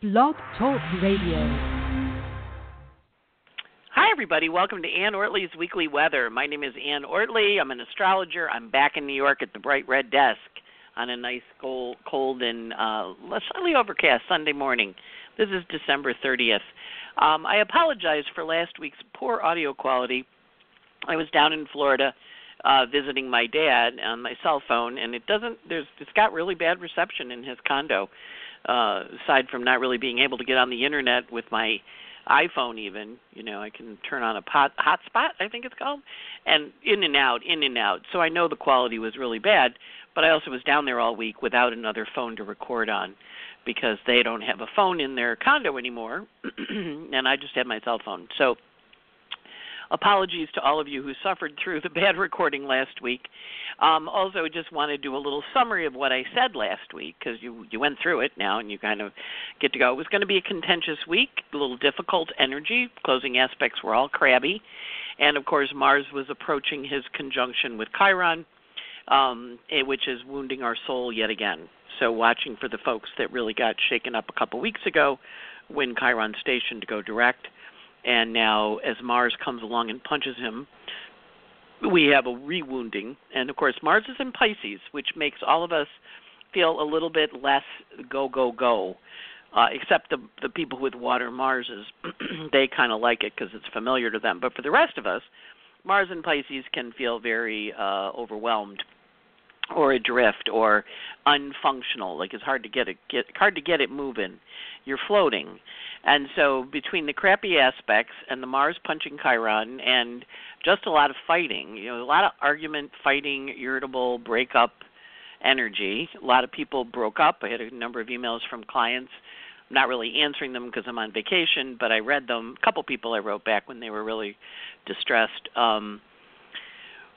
Blog Talk Radio. Hi, everybody. Welcome to Anne Ortelee's Weekly Weather. My name is Anne Ortelee. I'm an astrologer. I'm back in New York at the Bright Red Desk on a nice cold, cold and uh, slightly overcast Sunday morning. This is December 30th. Um, I apologize for last week's poor audio quality. I was down in Florida uh visiting my dad on my cell phone and it doesn't there's it's got really bad reception in his condo uh aside from not really being able to get on the internet with my iPhone even, you know, I can turn on a pot hotspot, I think it's called, and in and out, in and out. So I know the quality was really bad, but I also was down there all week without another phone to record on because they don't have a phone in their condo anymore and I just had my cell phone. So apologies to all of you who suffered through the bad recording last week. Um, also, just want to do a little summary of what I said last week because you you went through it now and you kind of get to go. It was going to be a contentious week, a little difficult energy. Closing aspects were all crabby, and of course Mars was approaching his conjunction with Chiron, um, eh, which is wounding our soul yet again. So watching for the folks that really got shaken up a couple weeks ago when Chiron stationed to go direct and now as Mars comes along and punches him, we have a rewounding. And of course, Mars is in Pisces, which makes all of us feel a little bit less go go go. Uh, except the the people with water Marses, they kind of like it because it's familiar to them. But for the rest of us, Mars and Pisces can feel very uh, overwhelmed, or adrift, or unfunctional. Like it's hard to get it get hard to get it moving. You're floating, and so between the crappy aspects and the Mars punching Chiron and just a lot of fighting, you know, a lot of argument, fighting, irritable, breakup energy. A lot of people broke up. I had a number of emails from clients. I'm not really answering them because I'm on vacation, but I read them. A couple people I wrote back when they were really distressed. Um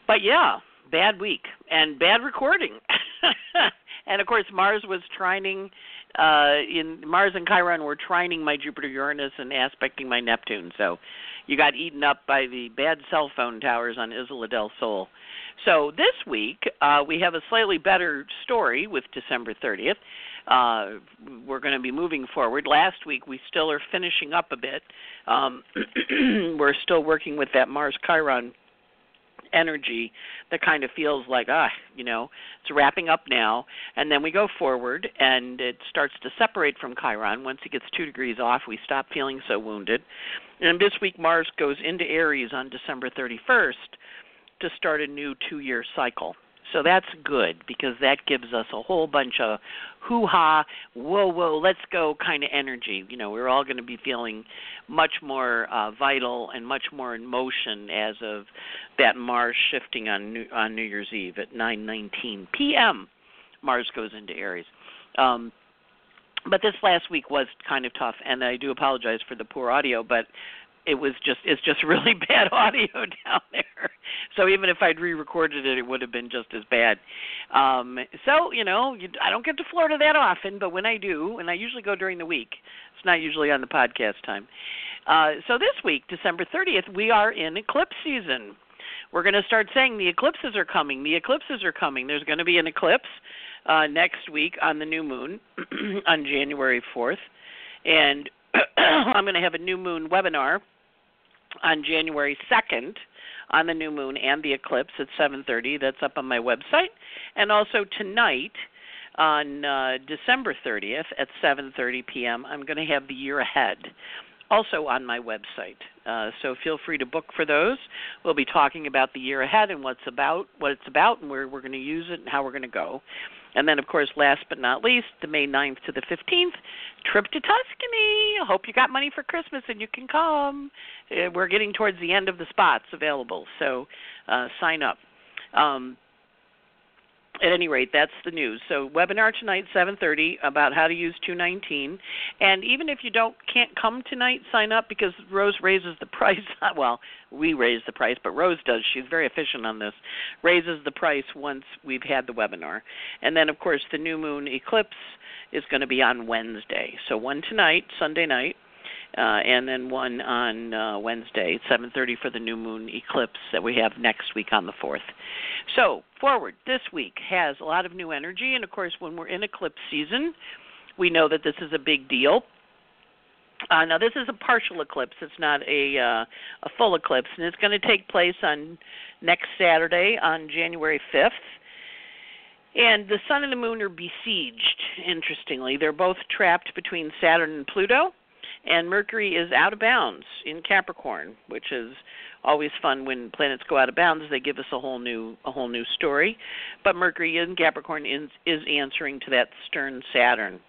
but yeah, bad week and bad recording. and of course Mars was trining uh, in Mars and Chiron were trining my Jupiter Uranus and aspecting my Neptune. So you got eaten up by the bad cell phone towers on Isla del Sol. So this week uh, we have a slightly better story with December 30th. Uh, we're going to be moving forward. Last week we still are finishing up a bit. Um, we're still working with that Mars Chiron energy that kind of feels like ah you know it's wrapping up now. And then we go forward and it starts to separate from chiron. Once it gets two degrees off we stop feeling so wounded. And this week mars goes into aries on december 31st to start a new two year cycle so that's good because that gives us a whole bunch of hoo ha, whoa, whoa, let's go kind of energy. You know, we're all going to be feeling much more uh, vital and much more in motion as of that Mars shifting on New, on New Year's Eve at 9:19 p.m. Mars goes into Aries. Um, but this last week was kind of tough, and I do apologize for the poor audio, but it was just it's just really bad audio down there. So even if I'd re-recorded it, it would have been just as bad. Um, so you know, you, I don't get to Florida that often, but when I do, and I usually go during the week, it's not usually on the podcast time. Uh, so this week, December 30th, we are in eclipse season. We're going to start saying the eclipses are coming. The eclipses are coming. There's going to be an eclipse uh, next week on the new moon on January 4th, and I'm going to have a new moon webinar on January 2nd on the new moon and the eclipse at 7:30. That's up on my website, and also tonight on uh, December 30th at 7:30 p.m. I'm going to have the year ahead also on my website. Uh, so feel free to book for those. We'll be talking about the year ahead and what's about, what it's about, and where we're going to use it and how we're going to go. And then, of course, last but not least, the May 9th to the 15th trip to Tuscany. Hope you got money for Christmas and you can come. Uh, we're getting towards the end of the spots available, so uh, sign up. Um, at any rate, that's the news. So webinar tonight, 7:30, about how to use 219. And even if you don't can't come tonight, sign up because Rose raises the price. Well, we raise the price, but Rose does. She's very efficient on this. Raises the price once we've had the webinar. And then, of course, the new moon eclipse is going to be on Wednesday. So one tonight, Sunday night, uh, and then one on uh, Wednesday, 7:30 for the new moon eclipse that we have next week on the 4th. So forward this week has a lot of new energy, and of course, when we're in eclipse season, we know that this is a big deal. Uh, now this is a partial eclipse. It's not a uh, a full eclipse, and it's going to take place on next Saturday on January 5th. And the sun and the moon are besieged. Interestingly, they're both trapped between Saturn and Pluto, and Mercury is out of bounds in Capricorn, which is always fun when planets go out of bounds. They give us a whole new a whole new story. But Mercury in Capricorn is, is answering to that stern Saturn.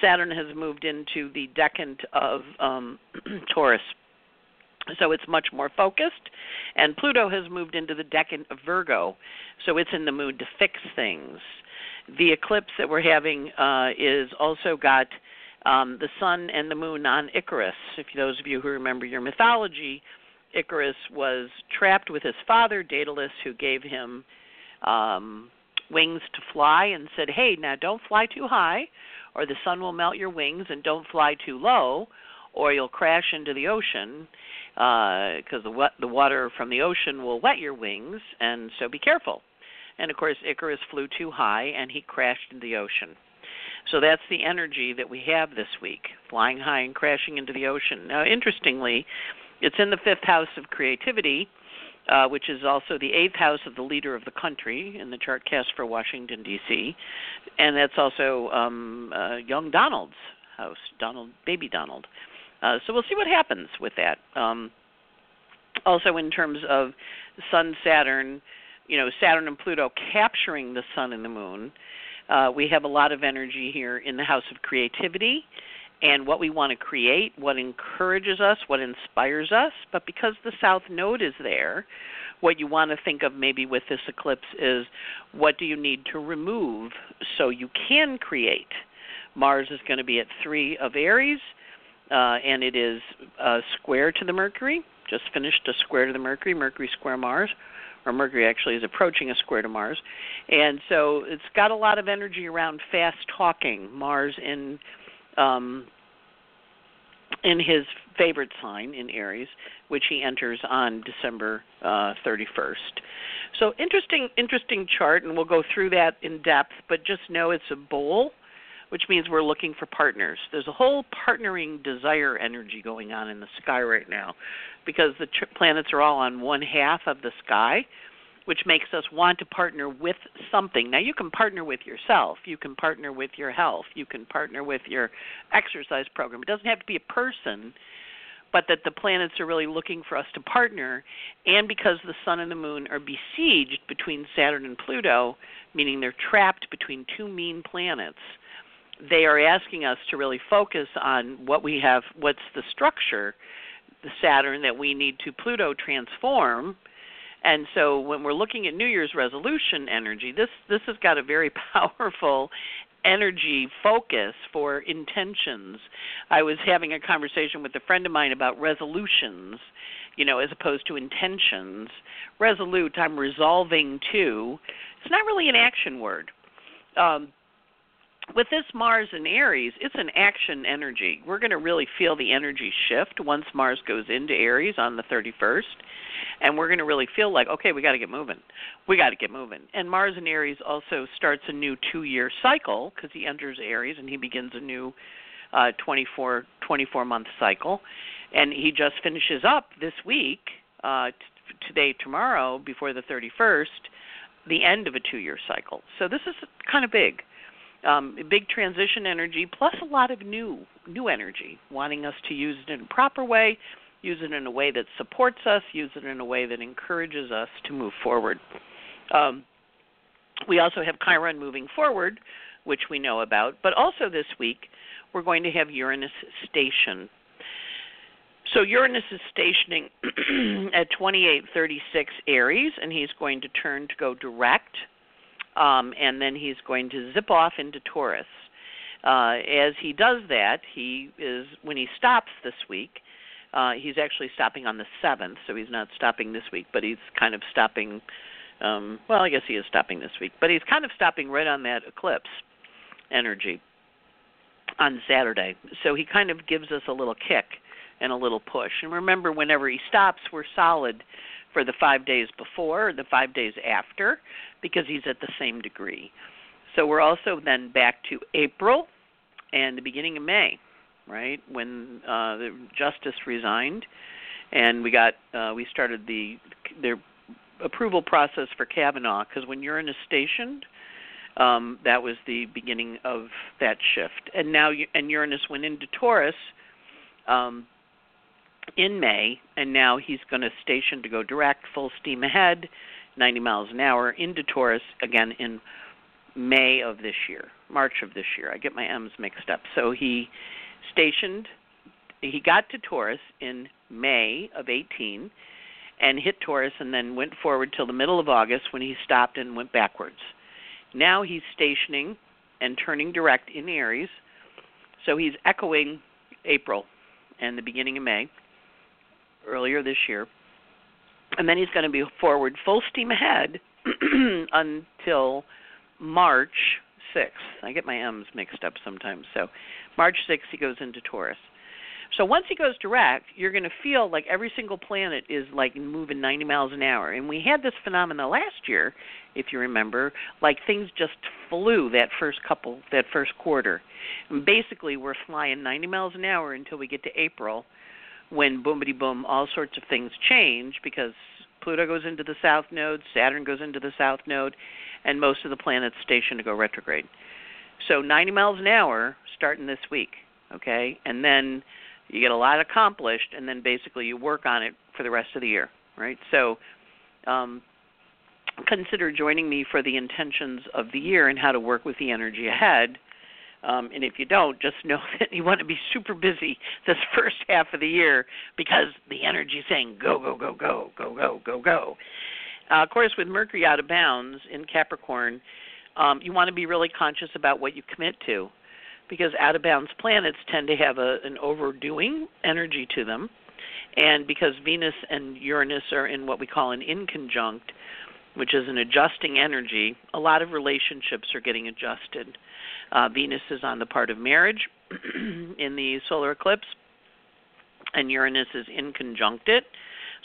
Saturn has moved into the decan of um, Taurus. So it's much more focused. And Pluto has moved into the decan of Virgo. So it's in the mood to fix things. The eclipse that we're having uh, is also got um, the sun and the moon on Icarus. If those of you who remember your mythology, Icarus was trapped with his father, Daedalus, who gave him um, wings to fly and said, Hey, now don't fly too high or the sun will melt your wings, and don't fly too low, or you'll crash into the ocean because uh, the the water from the ocean will wet your wings, and so be careful. And of course, Icarus flew too high, and he crashed into the ocean. So that's the energy that we have this week, flying high and crashing into the ocean. Now, interestingly, it's in the fifth house of creativity, uh, which is also the eighth house of the leader of the country in the chart cast for Washington D.C., and that's also um, uh, young Donald's house, Donald, baby Donald. Uh, so we'll see what happens with that. Um, also, in terms of Sun, Saturn, you know, Saturn and Pluto capturing the Sun and the Moon. Uh, we have a lot of energy here in the house of creativity and what we want to create, what encourages us, what inspires us. But because the South Node is there, what you want to think of maybe with this eclipse is what do you need to remove so you can create. Mars is going to be at three of Aries, uh, and it is uh, square to the Mercury. Just finished a square to the Mercury, Mercury square Mars, or Mercury actually is approaching a square to Mars, and so it's got a lot of energy around fast talking. Mars in um, in his favorite sign in Aries, which he enters on December uh, 31st. So interesting, interesting chart, and we'll go through that in depth. But just know it's a bowl, which means we're looking for partners. There's a whole partnering desire energy going on in the sky right now, because the tr- planets are all on one half of the sky, which makes us want to partner with something. Now, you can partner with yourself, you can partner with your health, you can partner with your exercise program. It doesn't have to be a person, but that the planets are really looking for us to partner. And because the sun and the moon are besieged between Saturn and Pluto, meaning they're trapped between two mean planets, they are asking us to really focus on what we have, what's the structure, the Saturn that we need to Pluto transform and so when we're looking at New Year's resolution energy, this this has got a very powerful energy focus for intentions. I was having a conversation with a friend of mine about resolutions, you know, as opposed to intentions. Resolute, I'm resolving to. It's not really an action word. Um, with this Mars and Aries, it's an action energy. We're going to really feel the energy shift once Mars goes into Aries on the 31st and we're going to really feel like okay we got to get moving. We got to get moving. And mars in aries also starts a new two year cycle because he enters aries and he begins a new uh 24 24 month cycle. And he just finishes up this week uh t- today tomorrow before the 31st the end of a two year cycle. So this is kind of big um, big transition energy plus a lot of new new energy wanting us to use it in a proper way use it in a way that supports us, use it in a way that encourages us to move forward. Um, we also have Chiron moving forward, which we know about, but also this week we're going to have Uranus station. So Uranus is stationing at 2836 Aries, and he's going to turn to go direct, um, and then he's going to zip off into Taurus. Uh, as he does that, he is when he stops this week, uh, he's actually stopping on the 7th, so he's not stopping this week, but he's kind of stopping. Um, well, I guess he is stopping this week, but he's kind of stopping right on that eclipse energy on Saturday. So he kind of gives us a little kick and a little push. And remember, whenever he stops, we're solid for the five days before or the five days after because he's at the same degree. So we're also then back to April and the beginning of May right? When uh, the justice resigned, and we got uh, we started the their approval process for Kavanaugh because when Uranus stationed, um, that was the beginning of that shift. And now and Uranus went into Taurus um, in May, and now he's going to station to go direct, full steam ahead, 90 miles an hour into Taurus again in May of this year, March of this year. I get my M's mixed up. So he stationed. He got to Taurus in May of 18 and hit Taurus and then went forward till the middle of August when he stopped and went backwards. Now he's stationing and turning direct in Aries. So he's echoing April and the beginning of May earlier this year. And then he's going to be forward full steam ahead until March 6th. I get my M's mixed up sometimes. So March 6th he goes into Taurus. So once he goes direct, you're going to feel like every single planet is like moving 90 miles an hour. And we had this phenomena last year, if you remember, like things just flew that first couple, that first quarter. And basically, we're flying 90 miles an hour until we get to April, when boomity boom, all sorts of things change because Pluto goes into the south node, Saturn goes into the south node, and most of the planets station to go retrograde. So 90 miles an hour starting this week, okay? And then you get a lot accomplished, and then basically you work on it for the rest of the year, right? So um, consider joining me for the intentions of the year and how to work with the energy ahead. Um, and if you don't, just know that you want to be super busy this first half of the year because the energy is saying go, go, go, go, go, go, go, go. Uh, of course, with Mercury out of bounds in Capricorn, um, you want to be really conscious about what you commit to because out of bounds planets tend to have a, an overdoing energy to them. And because Venus and Uranus are in what we call an inconjunct, which is an adjusting energy, a lot of relationships are getting adjusted. Uh, Venus is on the part of marriage in the solar eclipse, and Uranus is inconjunct it.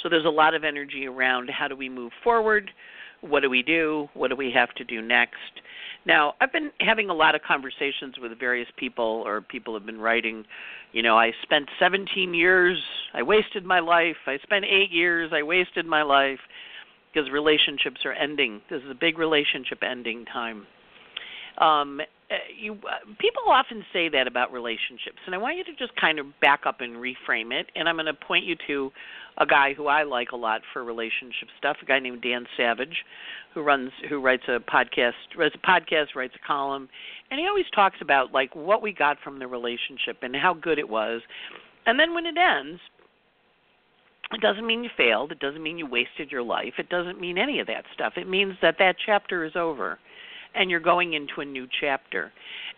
So there's a lot of energy around how do we move forward, what do we do, what do we have to do next, now, I've been having a lot of conversations with various people, or people have been writing, you know, I spent 17 years, I wasted my life. I spent eight years, I wasted my life, because relationships are ending. This is a big relationship ending time. Um, uh, you uh, people often say that about relationships, and I want you to just kind of back up and reframe it. And I'm going to point you to a guy who I like a lot for relationship stuff, a guy named Dan Savage, who runs who writes a podcast, writes a podcast, writes a column, and he always talks about like what we got from the relationship and how good it was. And then when it ends, it doesn't mean you failed. It doesn't mean you wasted your life. It doesn't mean any of that stuff. It means that that chapter is over and you're going into a new chapter.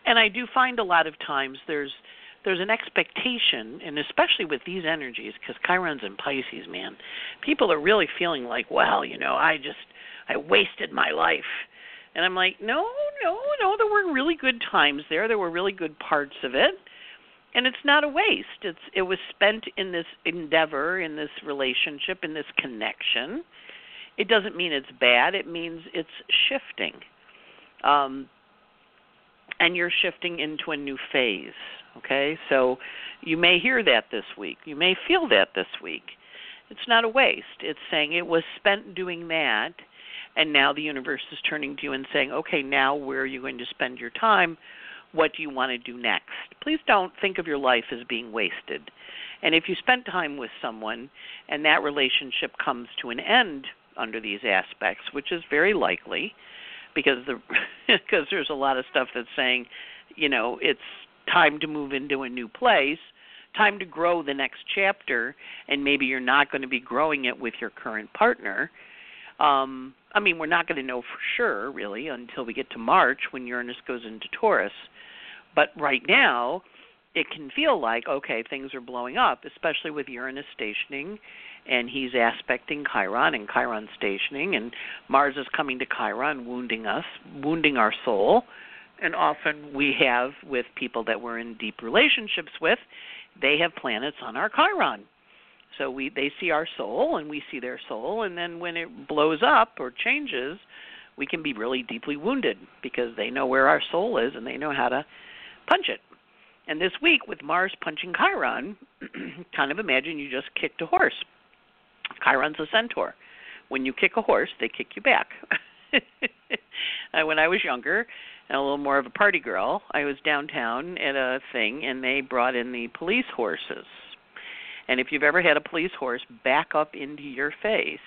And I do find a lot of times there's there's an expectation, and especially with these energies, because Chiron's in Pisces, man, people are really feeling like, well, you know, I just I wasted my life. And I'm like, no, no, no. There were really good times there. There were really good parts of it, and it's not a waste. It's it was spent in this endeavor, in this relationship, in this connection. It doesn't mean it's bad. It means it's shifting um, and you're shifting into a new phase. Okay, so you may hear that this week. You may feel that this week. It's not a waste. It's saying it was spent doing that, and now the universe is turning to you and saying, okay, now where are you going to spend your time? What do you want to do next? Please don't think of your life as being wasted. And if you spend time with someone and that relationship comes to an end under these aspects, which is very likely, because the because there's a lot of stuff that's saying, you know, it's time to move into a new place, time to grow the next chapter, and maybe you're not going to be growing it with your current partner. Um, I mean, we're not going to know for sure, really, until we get to March when Uranus goes into Taurus. But right now, it can feel like okay, things are blowing up, especially with Uranus stationing and he's aspecting Chiron and Chiron stationing, and Mars is coming to Chiron, wounding us, wounding our soul. And often we have with people that we're in deep relationships with, they have planets on our Chiron. So we they see our soul and we see their soul, and then when it blows up or changes, we can be really deeply wounded because they know where our soul is and they know how to punch it. And this week, with Mars punching Chiron, kind of imagine you just kicked a horse. Chiron's a centaur. When you kick a horse, they kick you back. Uh, when I was younger and a little more of a party girl, I was downtown at a thing, and they brought in the police horses. And if you've ever had a police horse back up into your face,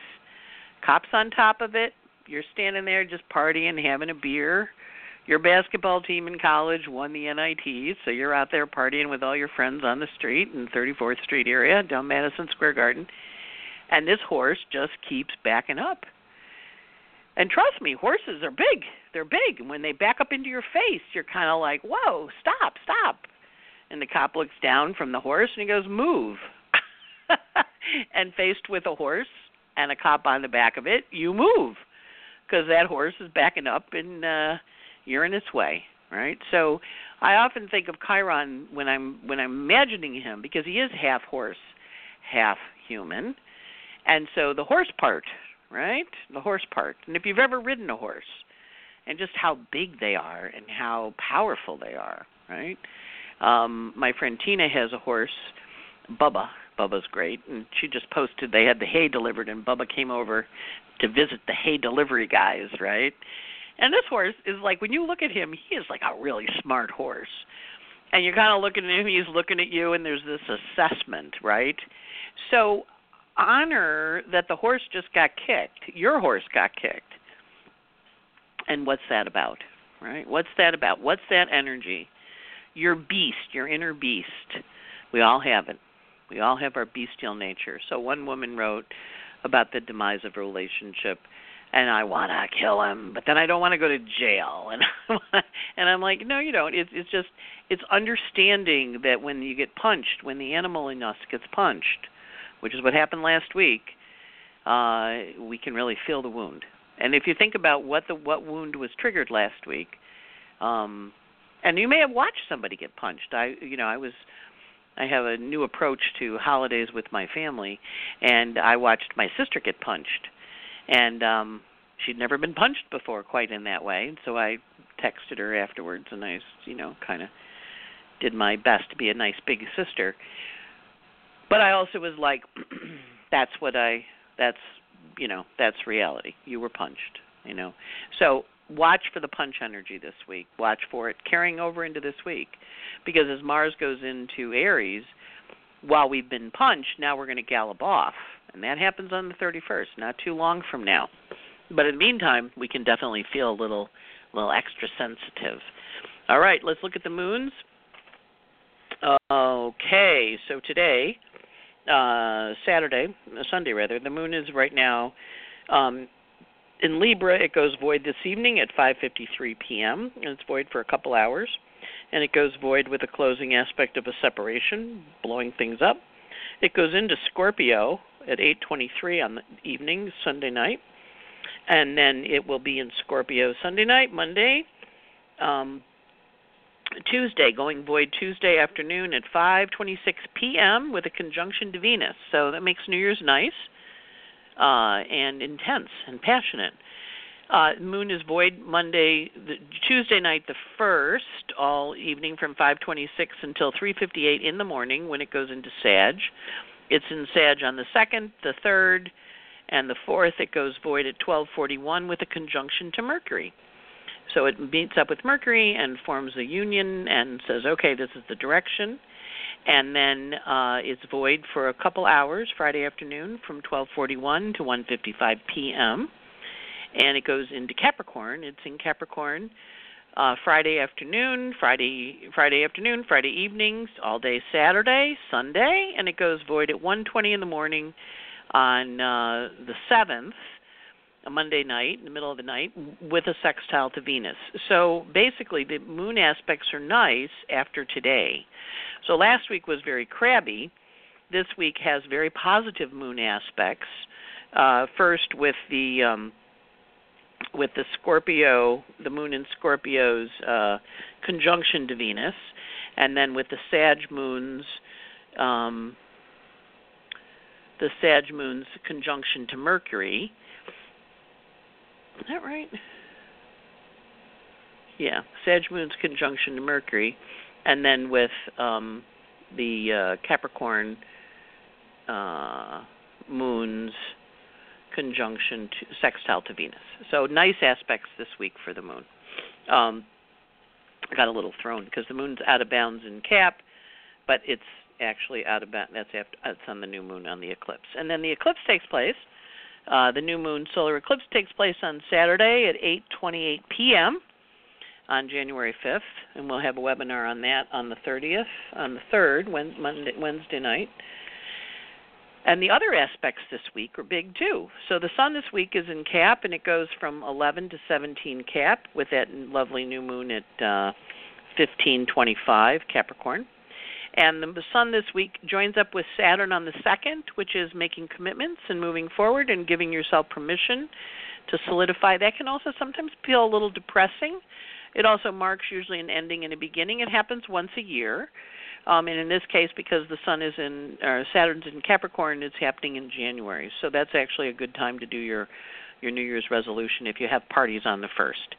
cops on top of it, you're standing there just partying, having a beer, your basketball team in college won the NIT, so you're out there partying with all your friends on the street in 34th Street area down Madison Square Garden, and this horse just keeps backing up. And trust me, horses are big. They're big. And when they back up into your face, you're kind of like, "Whoa, stop, stop!" And the cop looks down from the horse and he goes, "Move." and faced with a horse and a cop on the back of it, you move because that horse is backing up and uh you're in its way, right? So I often think of Chiron when I'm when I'm imagining him because he is half horse, half human. And so the horse part, right? The horse part. And if you've ever ridden a horse and just how big they are and how powerful they are, right? Um my friend Tina has a horse, Bubba. Bubba's great, and she just posted they had the hay delivered, and Bubba came over to visit the hay delivery guys, right? And this horse is like when you look at him, he is like a really smart horse. And you're kind of looking at him, he's looking at you, and there's this assessment, right? So honor that the horse just got kicked. Your horse got kicked. And what's that about? Right? What's that about? What's that energy? Your beast, your inner beast. We all have it. We all have our bestial nature. So one woman wrote about the demise of a relationship and I want to kill him, but then I don't want to go to jail. And and I'm like, no, you don't. It's it's just it's understanding that when you get punched, when the animal in us gets punched, which is what happened last week, uh, we can really feel the wound. And if you think about what the what wound was triggered last week, um, and you may have watched somebody get punched. I you know I was I have a new approach to holidays with my family, and I watched my sister get punched and um she'd never been punched before quite in that way. And so i texted her afterwards and i you know kind of did my best to be a nice big sister. But i also was like that's what i that's you know that's reality. You were punched you know. So watch for the punch energy this week. Watch for it carrying over into this week. Because as mars goes into aries while we've been punched now we're going to gallop off and that happens on the 31st, not too long from now. But in the meantime, we can definitely feel a little, little extra sensitive. All right, let's look at the moons. Okay, so today, uh, Saturday, uh, Sunday rather, the moon is right now um, in Libra. It goes void this evening at 5:53 p.m. and it's void for a couple hours, and it goes void with a closing aspect of a separation, blowing things up. It goes into Scorpio at 8:23 on the evening Sunday night, and then it will be in Scorpio Sunday night, Monday, um, Tuesday, going void Tuesday afternoon at 5:26 p.m. with a conjunction to Venus. So that makes New Year's nice uh, and intense and passionate. Uh, moon is void Monday, the, Tuesday night, the first, all evening from 5:26 until 3:58 in the morning when it goes into Sag. It's in Sag on the second, the third, and the fourth. It goes void at 12:41 with a conjunction to Mercury. So it meets up with Mercury and forms a union and says, okay, this is the direction. And then uh, it's void for a couple hours Friday afternoon from 12:41 to 1:55 p.m. And it goes into Capricorn. It's in Capricorn uh, Friday afternoon, Friday Friday afternoon, Friday evenings, all day Saturday, Sunday, and it goes void at 1:20 in the morning on uh, the seventh, a Monday night, in the middle of the night, with a sextile to Venus. So basically, the moon aspects are nice after today. So last week was very crabby. This week has very positive moon aspects. Uh, first with the um, with the Scorpio, the moon in Scorpio's uh, conjunction to Venus, and then with the Sag moon's um, the Sag moon's conjunction to Mercury. Is that right? Yeah, Sag moon's conjunction to Mercury, and then with um, the uh, Capricorn uh, moons conjunction to sextile to Venus. So nice aspects this week for the moon. Um, got a little thrown because the moon's out of bounds in Cap, but it's actually out of bounds. That's after it's on the new moon on the eclipse, and then the eclipse takes place. Uh, the new moon solar eclipse takes place on Saturday at 8:28 p.m. on January 5th, and we'll have a webinar on that on the 30th, on the 3rd, Wednesday, Wednesday night. And the other aspects this week are big too. So the sun this week is in Cap, and it goes from 11 to 17 Cap with that lovely new moon at uh, 1525 Capricorn. And the sun this week joins up with Saturn on the 2nd, which is making commitments and moving forward and giving yourself permission to solidify. That can also sometimes feel a little depressing. It also marks usually an ending and a beginning. It happens once a year. Um, and in this case, because the Sun is in, or Saturn's in Capricorn, it's happening in January. So that's actually a good time to do your your New Year's resolution if you have parties on the first.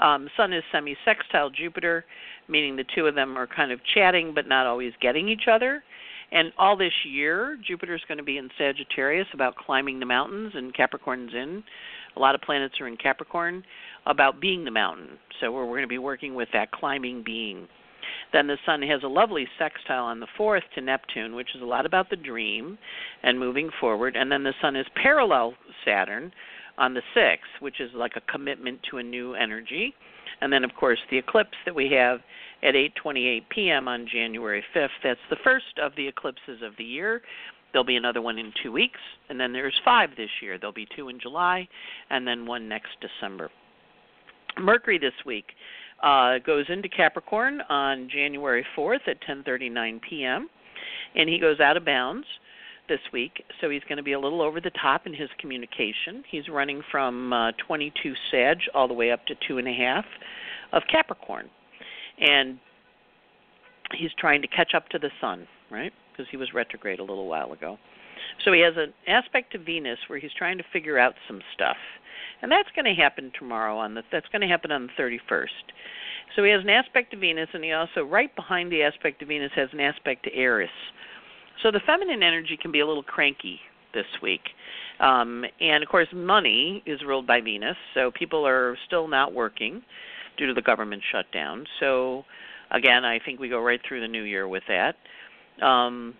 Um, Sun is semi-sextile Jupiter, meaning the two of them are kind of chatting but not always getting each other. And all this year, Jupiter's going to be in Sagittarius about climbing the mountains, and Capricorn's in. A lot of planets are in Capricorn about being the mountain. So we're, we're going to be working with that climbing being. Then the Sun has a lovely sextile on the 4th to Neptune, which is a lot about the dream and moving forward. And then the Sun is parallel Saturn on the 6th, which is like a commitment to a new energy. And then, of course, the eclipse that we have at 8:28 p.m. on January 5th. That's the first of the eclipses of the year. There'll be another one in two weeks, and then there's five this year. There'll be two in July, and then one next December. Mercury this week uh, goes into Capricorn on January 4th at 10:39 p.m. and he goes out of bounds this week, so he's going to be a little over the top in his communication. He's running from uh, 22 Sag all the way up to two and a half of Capricorn, and he's trying to catch up to the Sun, right? Because he was retrograde a little while ago. So he has an aspect to Venus where he's trying to figure out some stuff and that's going to happen tomorrow on the that's going to happen on the 31st. So he has an aspect to Venus, and he also right behind the aspect to Venus has an aspect to Eris. So the feminine energy can be a little cranky this week. Um, and of course, money is ruled by Venus, so people are still not working due to the government shutdown. So again, I think we go right through the new year with that. Um,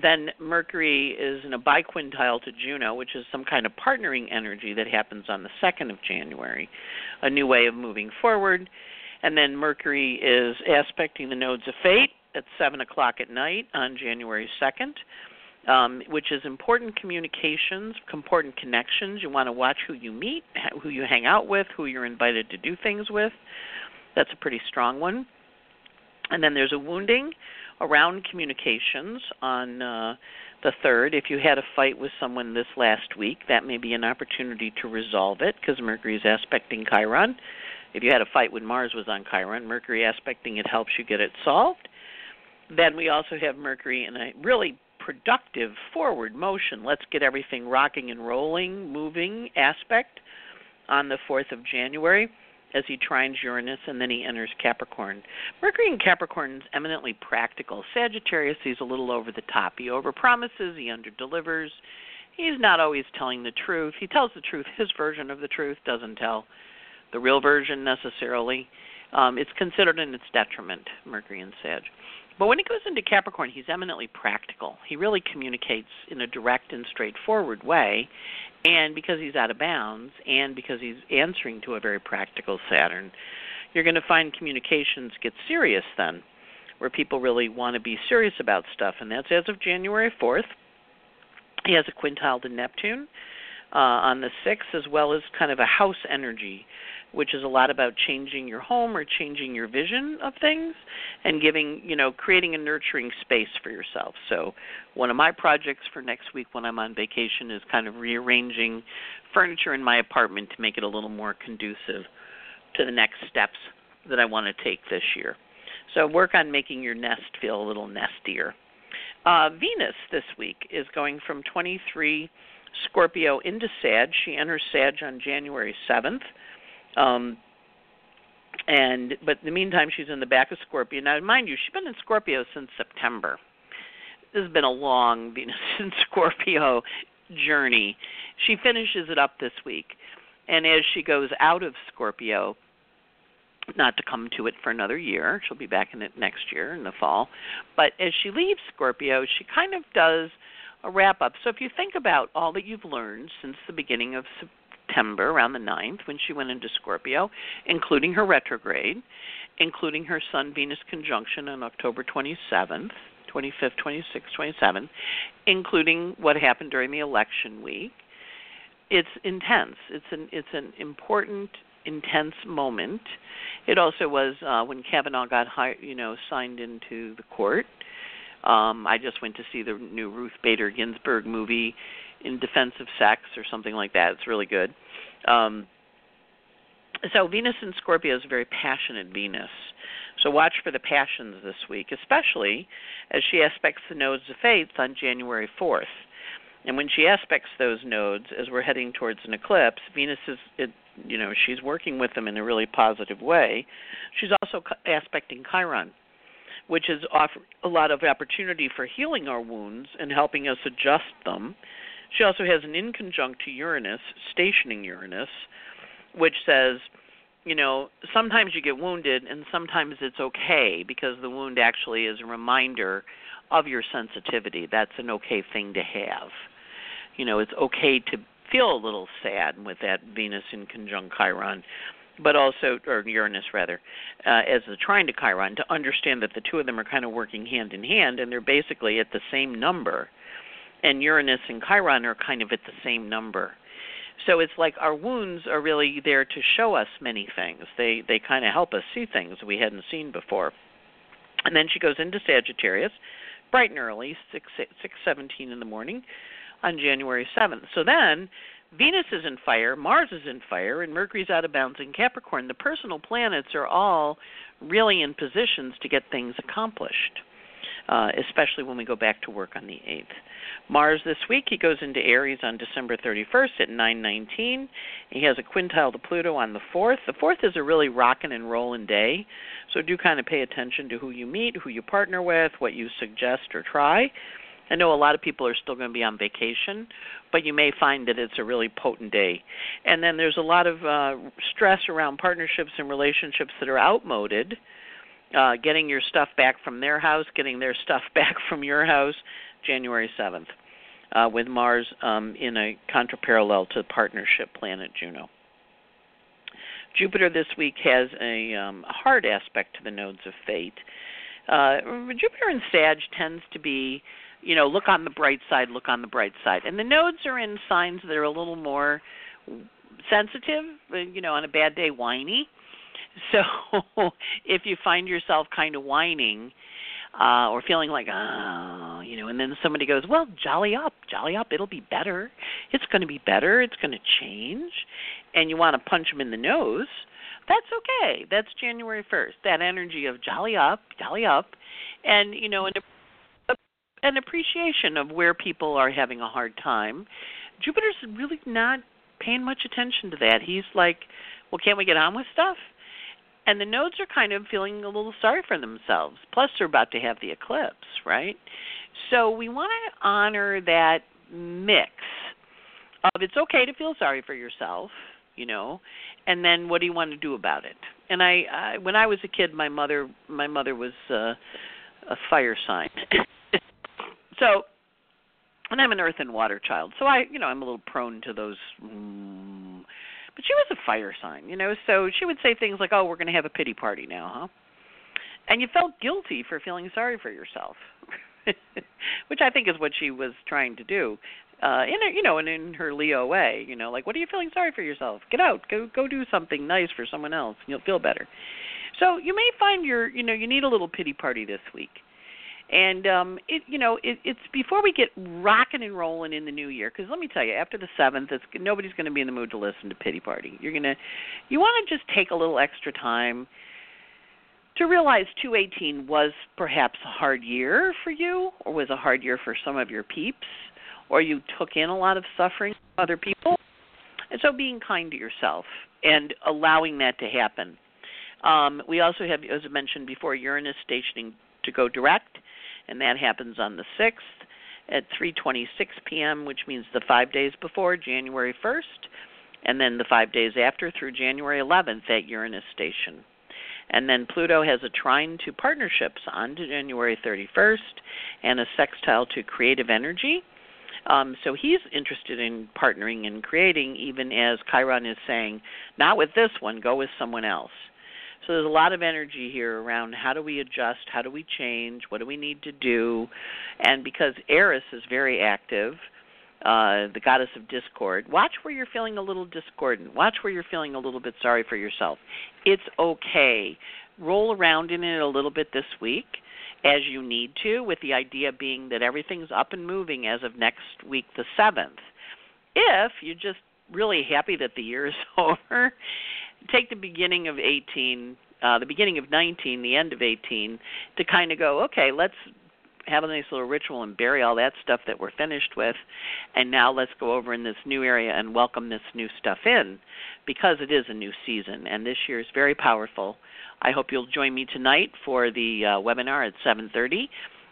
then Mercury is in a biquintile to Juno, which is some kind of partnering energy that happens on the 2nd of January, a new way of moving forward. And then Mercury is aspecting the nodes of fate at 7 o'clock at night on January 2nd. Um, which is important communications, important connections. You want to watch who you meet, who you hang out with, who you're invited to do things with. That's a pretty strong one. And then there's a wounding, around communications on uh, the third. If you had a fight with someone this last week, that may be an opportunity to resolve it because Mercury is aspecting Chiron. If you had a fight when Mars was on Chiron, Mercury aspecting it helps you get it solved. Then we also have Mercury in a really productive forward motion. Let's get everything rocking and rolling, moving aspect on the 4th of January as he trines Uranus and then he enters Capricorn. Mercury in Capricorn is eminently practical. Sagittarius, he's a little over the top. He overpromises, he underdelivers. He's not always telling the truth. He tells the truth. His version of the truth doesn't tell the real version necessarily. Um, it's considered in its detriment, Mercury and Sag. But when he goes into Capricorn, he's eminently practical. He really communicates in a direct and straightforward way, and because he's out of bounds and because he's answering to a very practical Saturn, you're going to find communications get serious then, where people really want to be serious about stuff, and that's as of January 4th. He has a quintile to Neptune uh, on the 6th, as well as kind of a house energy which is a lot about changing your home or changing your vision of things and giving, you know, creating a nurturing space for yourself. So, one of my projects for next week when I'm on vacation is kind of rearranging furniture in my apartment to make it a little more conducive to the next steps that I want to take this year. So, work on making your nest feel a little nestier. Uh, Venus this week is going from 23 Scorpio into Sag. She enters Sag on January 7th. Um, and but in the meantime she's in the back of Scorpio. Now mind you, she's been in Scorpio since September. This has been a long Venus in Scorpio journey. She finishes it up this week. And as she goes out of Scorpio, not to come to it for another year, she'll be back in it next year in the fall. But as she leaves Scorpio, she kind of does a wrap up. So if you think about all that you've learned since the beginning of September, around the 9th, when she went into Scorpio, including her retrograde, including her Sun Venus conjunction on October 27th, 25th, 26th, 27th, including what happened during the election week. It's intense. It's an it's an important, intense moment. It also was uh, when Kavanaugh got high, you know signed into the court. Um, I just went to see the new Ruth Bader Ginsburg movie in defense of sex or something like that. It's really good. Um, so Venus in Scorpio is a very passionate Venus. So watch for the passions this week, especially as she aspects the nodes of fate on January 4th. And when she aspects those nodes as we're heading towards an eclipse, Venus is, it, you know, she's working with them in a really positive way. She's also aspecting Chiron, which is a lot of opportunity for healing our wounds and helping us adjust them. She also has an inconjunct to Uranus, stationing Uranus, which says, you know, sometimes you get wounded and sometimes it's okay because the wound actually is a reminder of your sensitivity. That's an okay thing to have. You know, it's okay to feel a little sad with that Venus inconjunct Chiron, but also, or Uranus rather, uh, as the trine to Chiron, to understand that the two of them are kind of working hand in hand and they're basically at the same number. And Uranus and Chiron are kind of at the same number so it's like our wounds are really there to show us many things. They they kind of help us see things we hadn't seen before. And then she goes into Sagittarius, bright and early, six six seventeen in the morning, on January seventh. So then Venus is in fire, Mars is in fire, and Mercury's out of bounds in Capricorn. The personal planets are all really in positions to get things accomplished uh, especially when we go back to work on the 8th. Mars this week, he goes into Aries on December 31st at 9:19. He has a quintile to Pluto on the 4th. The 4th is a really rocking and rolling day, so do kind of pay attention to who you meet, who you partner with, what you suggest or try. I know a lot of people are still going to be on vacation, but you may find that it's a really potent day. And then there's a lot of uh, stress around partnerships and relationships that are outmoded uh, getting your stuff back from their house, getting their stuff back from your house, January 7th, uh, with Mars um, in a contraparallel to partnership planet Juno. Jupiter this week has a um, hard aspect to the nodes of fate. Uh, Jupiter in Sag tends to be, you know, look on the bright side, look on the bright side. And the nodes are in signs that are a little more sensitive, uh, you know, on a bad day, whiny. So if you find yourself kind of whining uh or feeling like oh you know and then somebody goes well jolly up jolly up it'll be better. It's going to be better. It's going to change. And you want to punch them in the nose that's okay. That's january 1st that energy of jolly up jolly up. And you know an an appreciation of where people are having a hard time jupiter's really not paying much attention to that he's like well can't we get on with stuff and the nodes are kind of feeling a little sorry for themselves. Plus, they're about to have the eclipse, right? So we want to honor that mix of it's okay to feel sorry for yourself, you know, and then what do you want to do about it? And I, I when I was a kid, my mother, my mother was uh, a fire sign. So and I'm an earth and water child, so I, you know, I'm a little prone to those mm, but she was a fire sign, you know, so she would say things like, "Oh, we're going to have a pity party now, huh?" And you felt guilty for feeling sorry for yourself, which I think is what she was trying to do. Uh in a, you know, and in her Leo way, you know, like what are you feeling sorry for yourself? Get out, go go do something nice for someone else, and you'll feel better. So you may find your, you know, you need a little pity party this week and um it you know it, it's before we get rocking and rolling in the new year because let me tell you after the seventh it's nobody's going to be in the mood to listen to pity party. You're going to you want to just take a little extra time to realize 218 was perhaps a hard year for you or was a hard year for some of your peeps or you took in a lot of suffering from other people. And so being kind to yourself and allowing that to happen. Um, we also have, as I mentioned before, Uranus stationing to go direct, and that happens on the 6th at 3:26 p.m., which means the 5 days before January 1st, and then the 5 days after through January 11th at Uranus station. And then Pluto has a trine to partnerships on January 31st and a sextile to creative energy. Um, so he's interested in partnering and creating, even as Chiron is saying, not with this one, go with someone else. So there's a lot of energy here around how do we adjust, how do we change, what do we need to do, and because Eris is very active, uh, the goddess of discord. Watch where you're feeling a little discordant. Watch where you're feeling a little bit sorry for yourself. It's okay. Roll around in it a little bit this week as you need to, with the idea being that everything's up and moving as of next week, the 7th. If you're just really happy that the year is over, take the beginning of 18, uh, the beginning of 19, the end of 18, to kind of go, okay, let's have a nice little ritual and bury all that stuff that we're finished with, and now let's go over in this new area and welcome this new stuff in, because it is a new season, and this year is very powerful. I hope you'll join me tonight for the uh, webinar at 7:30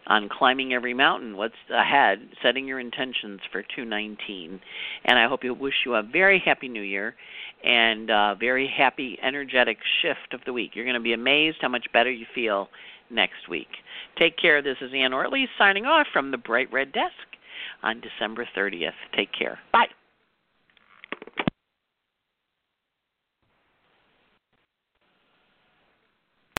on climbing every mountain. What's ahead? Setting your intentions for 219, and I hope you wish you a very happy New Year and a very happy, energetic shift of the week. You're going to be amazed how much better you feel next week. Take care. This is Anne Ortelee signing off from the Bright Red Desk on December 30th. Take care. Bye.